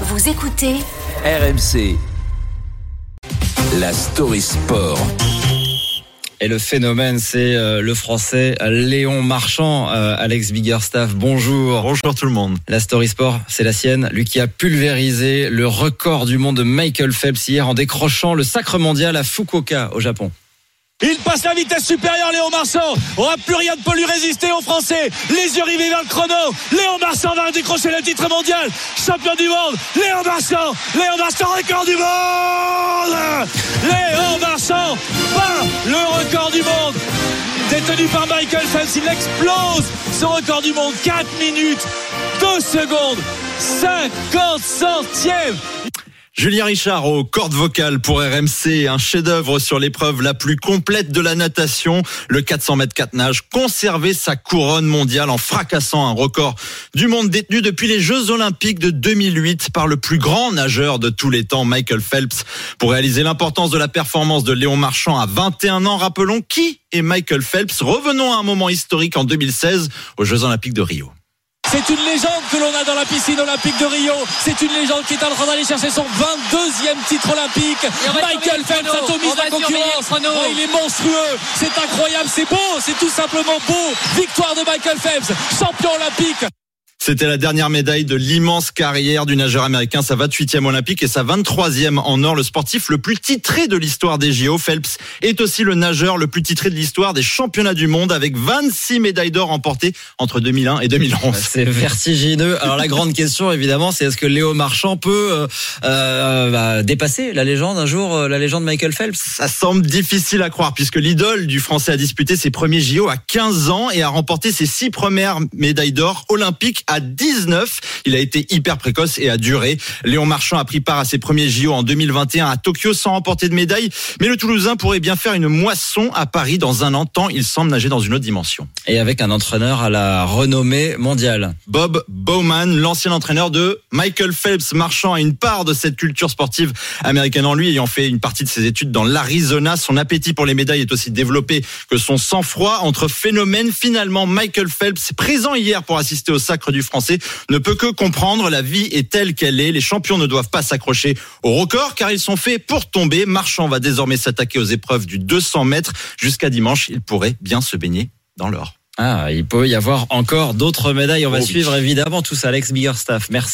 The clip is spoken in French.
Vous écoutez RMC. La story sport. Et le phénomène, c'est euh, le français Léon Marchand. Euh, Alex Biggerstaff, bonjour. Bonjour tout le monde. La Story Sport, c'est la sienne. Lui qui a pulvérisé le record du monde de Michael Phelps hier en décrochant le sacre mondial à Fukuoka, au Japon. Il passe la vitesse supérieure, Léon Marchand. Oh, plus rien ne peut lui résister aux Français. Les yeux rivés vers le chrono. Léon Marchand va décrocher le titre mondial. Champion du monde. Léon Marchand. Léon Marchand, record du monde. Léon Marchand bat le record du monde. Détenu par Michael Phelps, il explose son record du monde. 4 minutes, 2 secondes, 50 centièmes. Julien Richard aux cordes vocales pour RMC, un chef-d'œuvre sur l'épreuve la plus complète de la natation, le 400 mètres 4 nage, conserver sa couronne mondiale en fracassant un record du monde détenu depuis les Jeux Olympiques de 2008 par le plus grand nageur de tous les temps, Michael Phelps. Pour réaliser l'importance de la performance de Léon Marchand à 21 ans, rappelons qui est Michael Phelps. Revenons à un moment historique en 2016 aux Jeux Olympiques de Rio. C'est une légende que l'on a dans la piscine olympique de Rio. C'est une légende qui est en train d'aller chercher son 22e titre olympique. Michael Phelps atomise la concurrence. Oh, il est monstrueux. C'est incroyable. C'est beau. C'est tout simplement beau. Victoire de Michael Phelps, champion olympique. C'était la dernière médaille de l'immense carrière du nageur américain, sa 28e olympique et sa 23e en or. Le sportif le plus titré de l'histoire des JO, Phelps, est aussi le nageur le plus titré de l'histoire des championnats du monde avec 26 médailles d'or remportées entre 2001 et 2011. C'est vertigineux. Alors la grande question, évidemment, c'est est-ce que Léo Marchand peut euh, euh, bah, dépasser la légende un jour, euh, la légende Michael Phelps? Ça semble difficile à croire puisque l'idole du Français a disputé ses premiers JO à 15 ans et a remporté ses six premières médailles d'or olympiques à 19. Il a été hyper précoce et a duré. Léon Marchand a pris part à ses premiers JO en 2021 à Tokyo sans remporter de médaille. Mais le Toulousain pourrait bien faire une moisson à Paris dans un an tant il semble nager dans une autre dimension. Et avec un entraîneur à la renommée mondiale. Bob Bowman, l'ancien entraîneur de Michael Phelps. Marchand a une part de cette culture sportive américaine en lui, ayant fait une partie de ses études dans l'Arizona. Son appétit pour les médailles est aussi développé que son sang-froid entre phénomènes. Finalement, Michael Phelps, présent hier pour assister au sacre du français ne peut que comprendre la vie est telle qu'elle est. Les champions ne doivent pas s'accrocher au record car ils sont faits pour tomber. Marchand va désormais s'attaquer aux épreuves du 200 mètres. Jusqu'à dimanche, il pourrait bien se baigner dans l'or. Ah, il peut y avoir encore d'autres médailles. On va Oh oui. suivre évidemment tout ça. Alex Biggerstaff, merci.